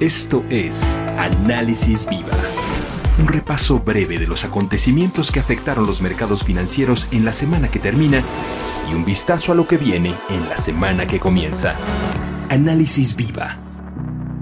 Esto es Análisis Viva. Un repaso breve de los acontecimientos que afectaron los mercados financieros en la semana que termina y un vistazo a lo que viene en la semana que comienza. Análisis Viva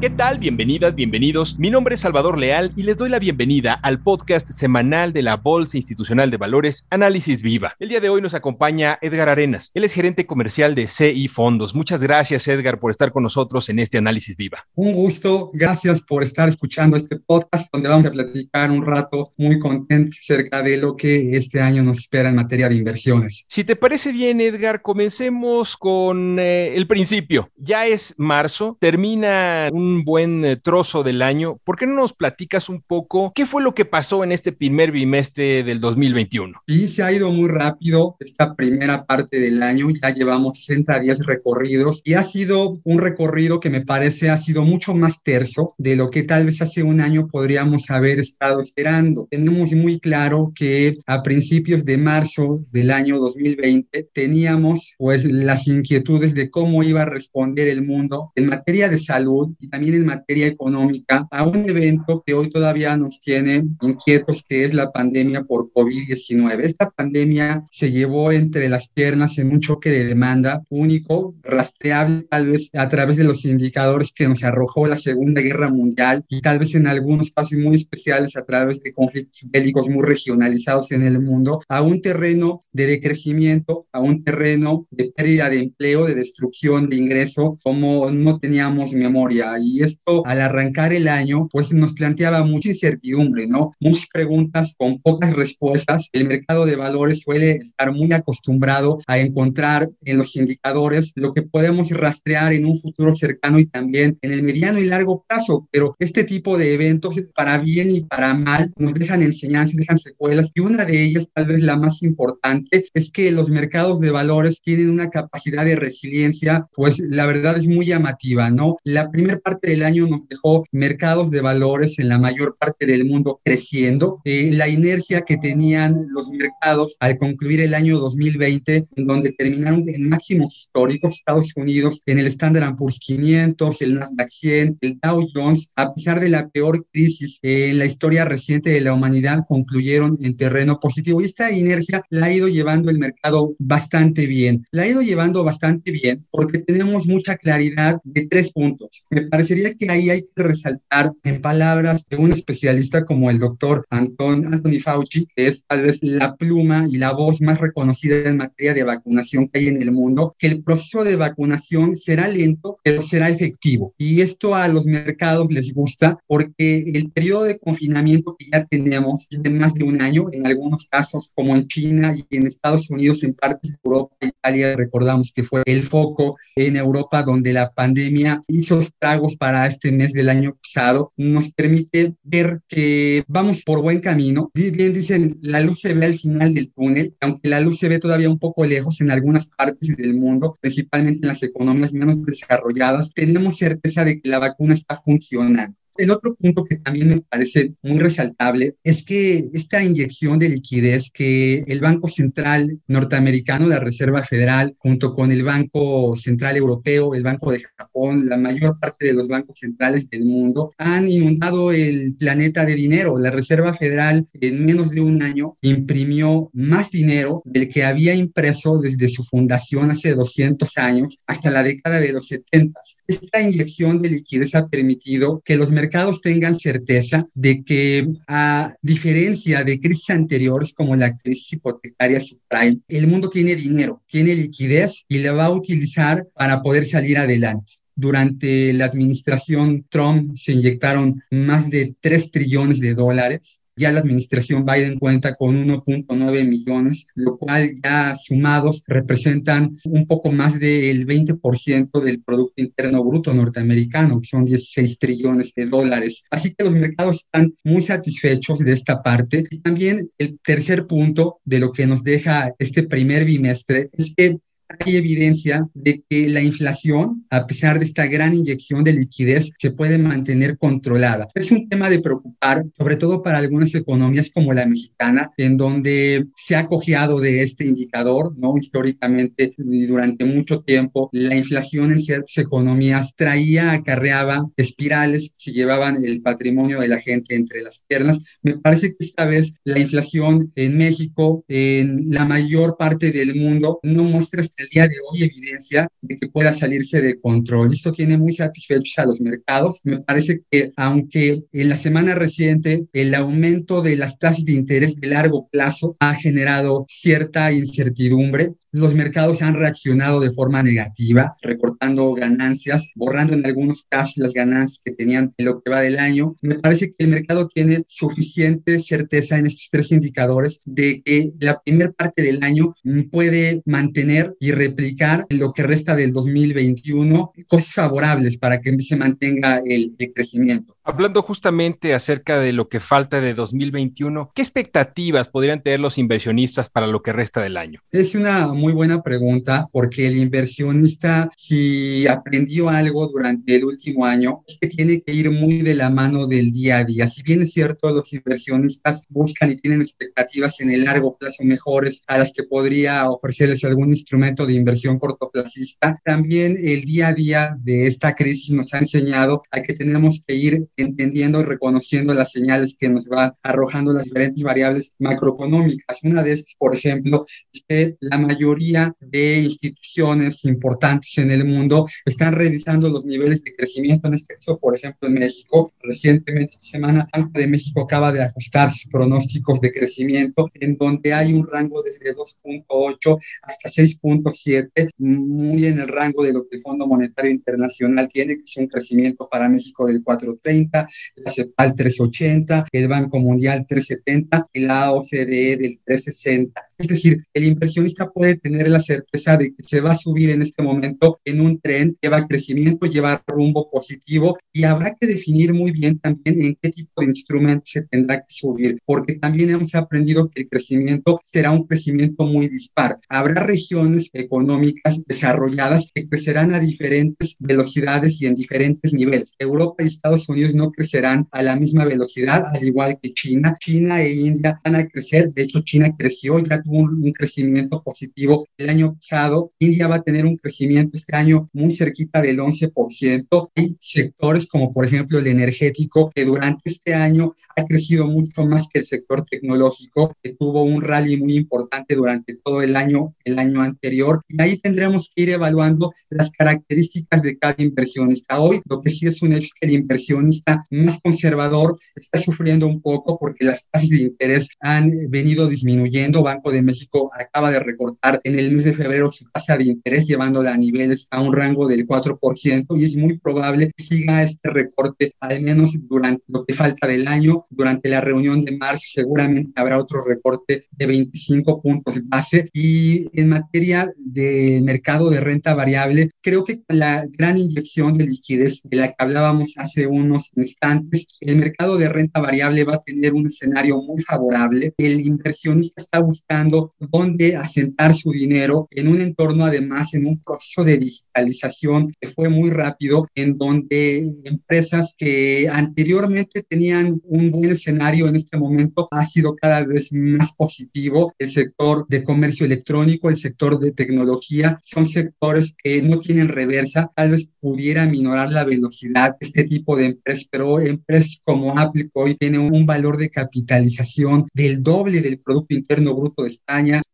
¿Qué tal? Bienvenidas, bienvenidos. Mi nombre es Salvador Leal y les doy la bienvenida al podcast semanal de la Bolsa Institucional de Valores Análisis Viva. El día de hoy nos acompaña Edgar Arenas. Él es gerente comercial de CI Fondos. Muchas gracias, Edgar, por estar con nosotros en este Análisis Viva. Un gusto. Gracias por estar escuchando este podcast donde vamos a platicar un rato muy contento acerca de lo que este año nos espera en materia de inversiones. Si te parece bien, Edgar, comencemos con eh, el principio. Ya es marzo, termina un buen eh, trozo del año. ¿Por qué no nos platicas un poco qué fue lo que pasó en este primer bimestre del 2021? Sí, se ha ido muy rápido esta primera parte del año. Ya llevamos 60 días recorridos y ha sido un recorrido que me parece ha sido mucho más terso de lo que tal vez hace un año podríamos haber estado esperando. Tenemos muy claro que a principios de marzo del año 2020 teníamos pues las inquietudes de cómo iba a responder el mundo en materia de salud y también en materia económica a un evento que hoy todavía nos tiene inquietos, que es la pandemia por COVID-19. Esta pandemia se llevó entre las piernas en un choque de demanda único, rastreable tal vez a través de los indicadores que nos arrojó la Segunda Guerra Mundial y tal vez en algunos casos muy especiales a través de conflictos bélicos muy regionalizados en el mundo, a un terreno de decrecimiento, a un terreno de pérdida de empleo, de destrucción de ingreso, como no teníamos memoria y esto al arrancar el año pues nos planteaba mucha incertidumbre, ¿no? Muchas preguntas con pocas respuestas. El mercado de valores suele estar muy acostumbrado a encontrar en los indicadores lo que podemos rastrear en un futuro cercano y también en el mediano y largo plazo, pero este tipo de eventos para bien y para mal nos dejan enseñanzas, dejan secuelas y una de ellas tal vez la más importante es que los mercados de valores tienen una capacidad de resiliencia pues la verdad es muy llamativa, ¿no? La primera parte del año nos dejó mercados de valores en la mayor parte del mundo creciendo. Eh, la inercia que tenían los mercados al concluir el año 2020, en donde terminaron en máximos históricos, Estados Unidos en el Standard Poor's 500, el Nasdaq 100, el Dow Jones, a pesar de la peor crisis en la historia reciente de la humanidad, concluyeron en terreno positivo. Y esta inercia la ha ido llevando el mercado bastante bien. La ha ido llevando bastante bien porque tenemos mucha claridad de tres puntos. Me parecería que ahí hay que resaltar en palabras de un especialista como el doctor Anton, Anthony Fauci, que es tal vez la pluma y la voz más reconocida en materia de vacunación que hay en el mundo, que el proceso de vacunación será lento, pero será efectivo. Y esto a los mercados les gusta porque el periodo de confinamiento que ya tenemos es de más de un año, en algunos casos como en China y en Estados Unidos, en partes de Europa, Italia, recordamos que fue el foco en Europa donde la pandemia hizo estragos para este mes del año pasado, nos permite ver que vamos por buen camino. Bien dicen, la luz se ve al final del túnel, aunque la luz se ve todavía un poco lejos en algunas partes del mundo, principalmente en las economías menos desarrolladas, tenemos certeza de que la vacuna está funcionando. El otro punto que también me parece muy resaltable es que esta inyección de liquidez que el Banco Central norteamericano, la Reserva Federal, junto con el Banco Central Europeo, el Banco de Japón, la mayor parte de los bancos centrales del mundo, han inundado el planeta de dinero. La Reserva Federal en menos de un año imprimió más dinero del que había impreso desde su fundación hace 200 años hasta la década de los 70. Esta inyección de liquidez ha permitido que los mercados tengan certeza de que, a diferencia de crisis anteriores como la crisis hipotecaria subprime, el mundo tiene dinero, tiene liquidez y la va a utilizar para poder salir adelante. Durante la administración Trump se inyectaron más de 3 trillones de dólares ya la administración Biden cuenta con 1.9 millones, lo cual ya sumados representan un poco más del 20% del Producto Interno Bruto norteamericano, que son 16 trillones de dólares. Así que los mercados están muy satisfechos de esta parte. Y también el tercer punto de lo que nos deja este primer bimestre es que hay evidencia de que la inflación, a pesar de esta gran inyección de liquidez, se puede mantener controlada. Es un tema de preocupar, sobre todo para algunas economías como la mexicana, en donde se ha cojeado de este indicador, ¿no? Históricamente, durante mucho tiempo, la inflación en ciertas economías traía, acarreaba espirales que llevaban el patrimonio de la gente entre las piernas. Me parece que esta vez la inflación en México, en la mayor parte del mundo, no muestra el día de hoy evidencia de que pueda salirse de control. Esto tiene muy satisfechos a los mercados. Me parece que aunque en la semana reciente el aumento de las tasas de interés de largo plazo ha generado cierta incertidumbre, los mercados han reaccionado de forma negativa, recortando ganancias, borrando en algunos casos las ganancias que tenían en lo que va del año. Me parece que el mercado tiene suficiente certeza en estos tres indicadores de que la primera parte del año puede mantener y replicar lo que resta del 2021 cosas favorables para que se mantenga el, el crecimiento. Hablando justamente acerca de lo que falta de 2021, ¿qué expectativas podrían tener los inversionistas para lo que resta del año? Es una muy buena pregunta porque el inversionista, si aprendió algo durante el último año, es que tiene que ir muy de la mano del día a día. Si bien es cierto, los inversionistas buscan y tienen expectativas en el largo plazo mejores a las que podría ofrecerles algún instrumento de inversión cortoplacista, también el día a día de esta crisis nos ha enseñado a que tenemos que ir entendiendo y reconociendo las señales que nos van arrojando las diferentes variables macroeconómicas. Una de estas, por ejemplo, es que la mayoría de instituciones importantes en el mundo están revisando los niveles de crecimiento. En este caso, por ejemplo, en México, recientemente esta semana, Banco de México acaba de ajustar sus pronósticos de crecimiento, en donde hay un rango desde 2.8 hasta 6.7, muy en el rango de lo que el Fondo Monetario Internacional tiene, que es un crecimiento para México del 4.30 la CEPAL 380, el Banco Mundial 370 y la OCDE del 360. Es decir, el inversionista puede tener la certeza de que se va a subir en este momento en un tren, lleva crecimiento, lleva rumbo positivo y habrá que definir muy bien también en qué tipo de instrumentos se tendrá que subir, porque también hemos aprendido que el crecimiento será un crecimiento muy dispar. Habrá regiones económicas desarrolladas que crecerán a diferentes velocidades y en diferentes niveles. Europa y Estados Unidos no crecerán a la misma velocidad, al igual que China. China e India van a crecer, de hecho China creció, ya tuvo un, crecimiento positivo el año pasado. India va a tener un crecimiento este año muy cerquita del 11%. Hay sectores como por ejemplo el energético que durante este año ha crecido mucho más que el sector tecnológico, que tuvo un rally muy importante durante todo el año, el año anterior. Y ahí tendremos que ir evaluando las características de cada inversionista. Hoy lo que sí es un hecho es que el inversionista más conservador está sufriendo un poco porque las tasas de interés han venido disminuyendo. Banco de México acaba de recortar en el mes de febrero su tasa de interés, llevándola a niveles a un rango del 4%, y es muy probable que siga este recorte al menos durante lo que falta del año. Durante la reunión de marzo seguramente habrá otro recorte de 25 puntos base. Y en materia de mercado de renta variable, creo que con la gran inyección de liquidez de la que hablábamos hace unos instantes, el mercado de renta variable va a tener un escenario muy favorable. El inversionista está buscando dónde asentar su dinero en un entorno, además, en un proceso de digitalización que fue muy rápido, en donde empresas que anteriormente tenían un buen escenario en este momento ha sido cada vez más positivo. El sector de comercio electrónico, el sector de tecnología, son sectores que no tienen reversa, tal vez pudiera minorar la velocidad de este tipo de empresas, pero empresas como Apple hoy tienen un valor de capitalización del doble del Producto Interno Bruto de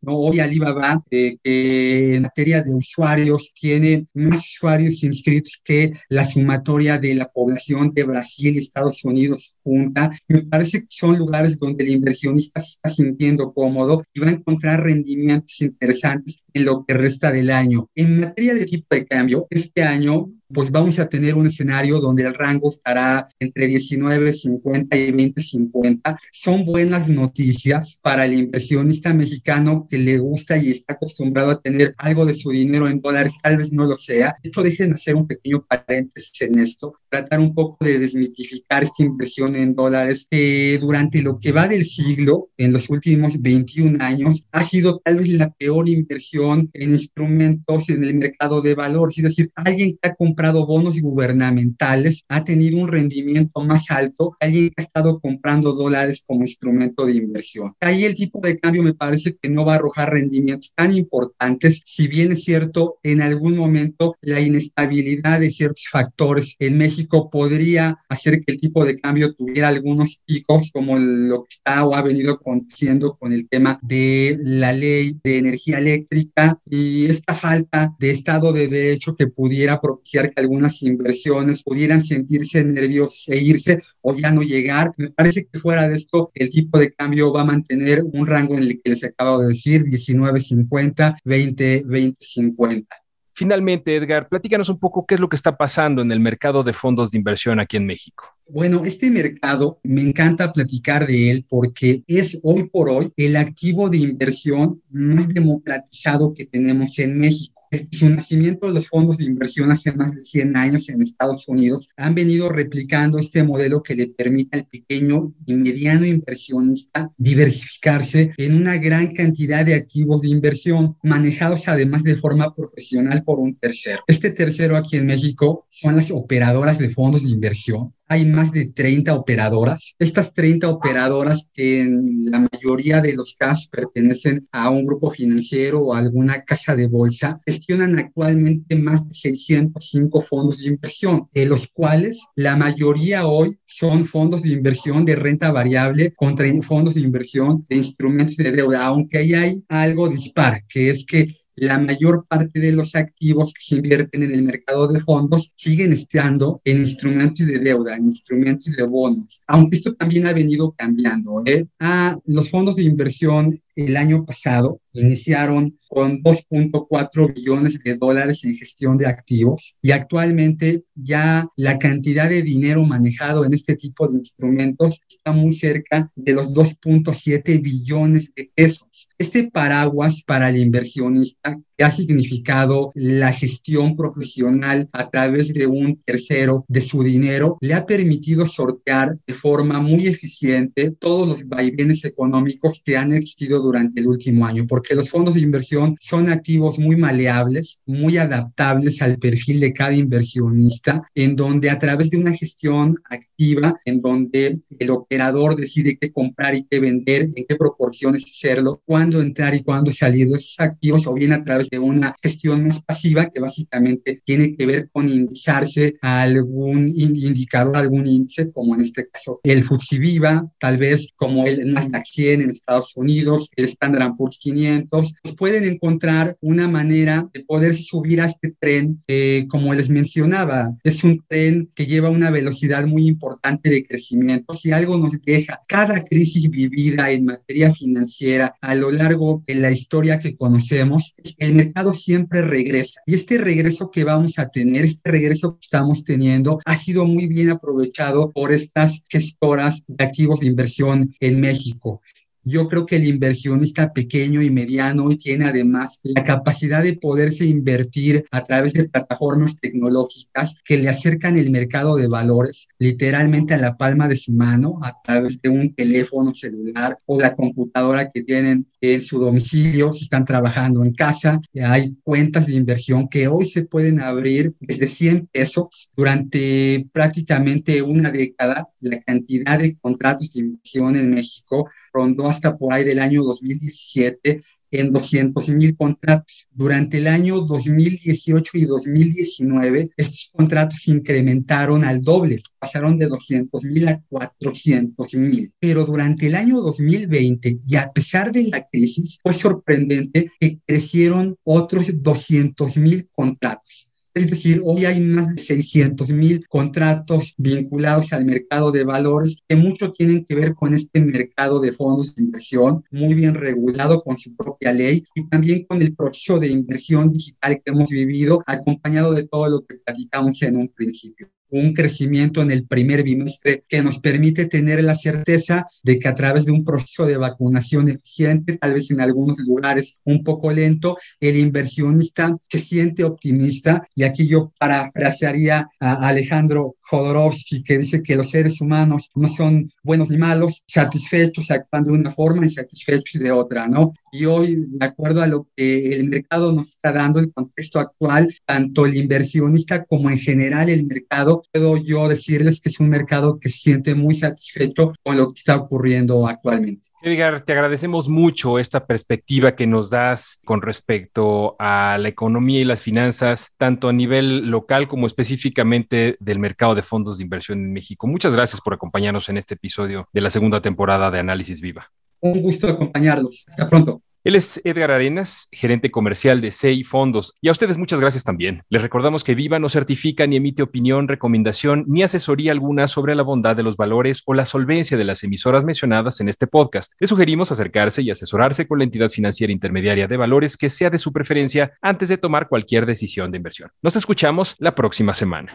¿no? Hoy Alibaba, eh, que en materia de usuarios, tiene más usuarios inscritos que la sumatoria de la población de Brasil Estados Unidos junta. Me parece que son lugares donde el inversionista se está sintiendo cómodo y va a encontrar rendimientos interesantes en lo que resta del año. En materia de tipo de cambio, este año pues vamos a tener un escenario donde el rango estará entre 19.50 y 20.50. Son buenas noticias para el inversionista mexicano que le gusta y está acostumbrado a tener algo de su dinero en dólares, tal vez no lo sea. De hecho, dejen hacer un pequeño paréntesis en esto, tratar un poco de desmitificar esta inversión en dólares que durante lo que va del siglo, en los últimos 21 años, ha sido tal vez la peor inversión en instrumentos en el mercado de valores. Es decir, alguien que ha comprado bonos gubernamentales ha tenido un rendimiento más alto alguien que ha estado comprando dólares como instrumento de inversión. Ahí el tipo de cambio me parece que no va a arrojar rendimientos tan importantes, si bien es cierto, en algún momento la inestabilidad de ciertos factores en México podría hacer que el tipo de cambio tuviera algunos picos, como lo que está o ha venido aconteciendo con el tema de la ley de energía eléctrica y esta falta de Estado de Derecho que pudiera propiciar que algunas inversiones pudieran sentirse nerviosas e irse o ya no llegar. Me parece que fuera de esto el tipo de cambio va a mantener un rango en el que les acabo de decir, 19.50, 20, 20.50. Finalmente, Edgar, platícanos un poco qué es lo que está pasando en el mercado de fondos de inversión aquí en México. Bueno, este mercado me encanta platicar de él porque es hoy por hoy el activo de inversión más democratizado que tenemos en México su nacimiento los fondos de inversión hace más de 100 años en Estados Unidos han venido replicando este modelo que le permite al pequeño y mediano inversionista diversificarse en una gran cantidad de activos de inversión manejados además de forma profesional por un tercero. Este tercero aquí en México son las operadoras de fondos de inversión hay más de 30 operadoras. Estas 30 operadoras que en la mayoría de los casos pertenecen a un grupo financiero o a alguna casa de bolsa, gestionan actualmente más de 605 fondos de inversión, de los cuales la mayoría hoy son fondos de inversión de renta variable contra fondos de inversión de instrumentos de deuda, aunque ahí hay algo dispar, que es que la mayor parte de los activos que se invierten en el mercado de fondos siguen estando en instrumentos de deuda, en instrumentos de bonos, aunque esto también ha venido cambiando. ¿eh? Ah, los fondos de inversión el año pasado iniciaron con 2.4 billones de dólares en gestión de activos y actualmente ya la cantidad de dinero manejado en este tipo de instrumentos está muy cerca de los 2.7 billones de pesos. Este paraguas para el inversionista ha significado la gestión profesional a través de un tercero de su dinero, le ha permitido sortear de forma muy eficiente todos los vaivenes económicos que han existido durante el último año, porque los fondos de inversión son activos muy maleables, muy adaptables al perfil de cada inversionista, en donde a través de una gestión activa, en donde el operador decide qué comprar y qué vender, en qué proporciones hacerlo, cuándo entrar y cuándo salir de esos activos, o bien a través de una gestión más pasiva que básicamente tiene que ver con indizarse a algún indicador, algún índice, como en este caso el FTSE Viva, tal vez como el Nasdaq 100 en Estados Unidos, el Standard Poor's 500, pues pueden encontrar una manera de poder subir a este tren, eh, como les mencionaba, es un tren que lleva una velocidad muy importante de crecimiento. Si algo nos deja cada crisis vivida en materia financiera a lo largo de la historia que conocemos, es el mercado siempre regresa. Y este regreso que vamos a tener, este regreso que estamos teniendo, ha sido muy bien aprovechado por estas gestoras de activos de inversión en México. Yo creo que el inversionista pequeño y mediano tiene además la capacidad de poderse invertir a través de plataformas tecnológicas que le acercan el mercado de valores literalmente a la palma de su mano a través de un teléfono celular o la computadora que tienen en su domicilio, si están trabajando en casa. Hay cuentas de inversión que hoy se pueden abrir desde 100 pesos durante prácticamente una década. La cantidad de contratos de inversión en México rondó hasta por ahí del año 2017 en 200 mil contratos. Durante el año 2018 y 2019, estos contratos incrementaron al doble, pasaron de 200 mil a 400 mil. Pero durante el año 2020, y a pesar de la crisis, fue sorprendente que crecieron otros 200 mil contratos. Es decir, hoy hay más de 600 mil contratos vinculados al mercado de valores que mucho tienen que ver con este mercado de fondos de inversión, muy bien regulado con su propia ley y también con el proceso de inversión digital que hemos vivido, acompañado de todo lo que platicamos en un principio. Un crecimiento en el primer bimestre que nos permite tener la certeza de que a través de un proceso de vacunación eficiente, tal vez en algunos lugares un poco lento, el inversionista se siente optimista. Y aquí yo parafrasearía a Alejandro Jodorowsky, que dice que los seres humanos no son buenos ni malos, satisfechos actuando de una forma y satisfechos de otra, ¿no? Y hoy, de acuerdo a lo que el mercado nos está dando, el contexto actual, tanto el inversionista como en general el mercado, puedo yo decirles que es un mercado que se siente muy satisfecho con lo que está ocurriendo actualmente. Edgar, te agradecemos mucho esta perspectiva que nos das con respecto a la economía y las finanzas, tanto a nivel local como específicamente del mercado de fondos de inversión en México. Muchas gracias por acompañarnos en este episodio de la segunda temporada de Análisis Viva. Un gusto acompañarlos. Hasta pronto. Él es Edgar Arenas, gerente comercial de CEI Fondos. Y a ustedes muchas gracias también. Les recordamos que Viva no certifica ni emite opinión, recomendación ni asesoría alguna sobre la bondad de los valores o la solvencia de las emisoras mencionadas en este podcast. Les sugerimos acercarse y asesorarse con la entidad financiera intermediaria de valores que sea de su preferencia antes de tomar cualquier decisión de inversión. Nos escuchamos la próxima semana.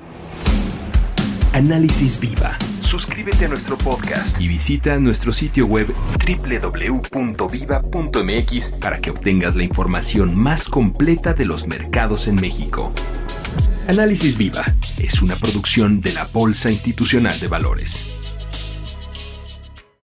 Análisis Viva suscríbete a nuestro podcast y visita nuestro sitio web www.viva.mx para que obtengas la información más completa de los mercados en México. Análisis Viva es una producción de la Bolsa Institucional de Valores.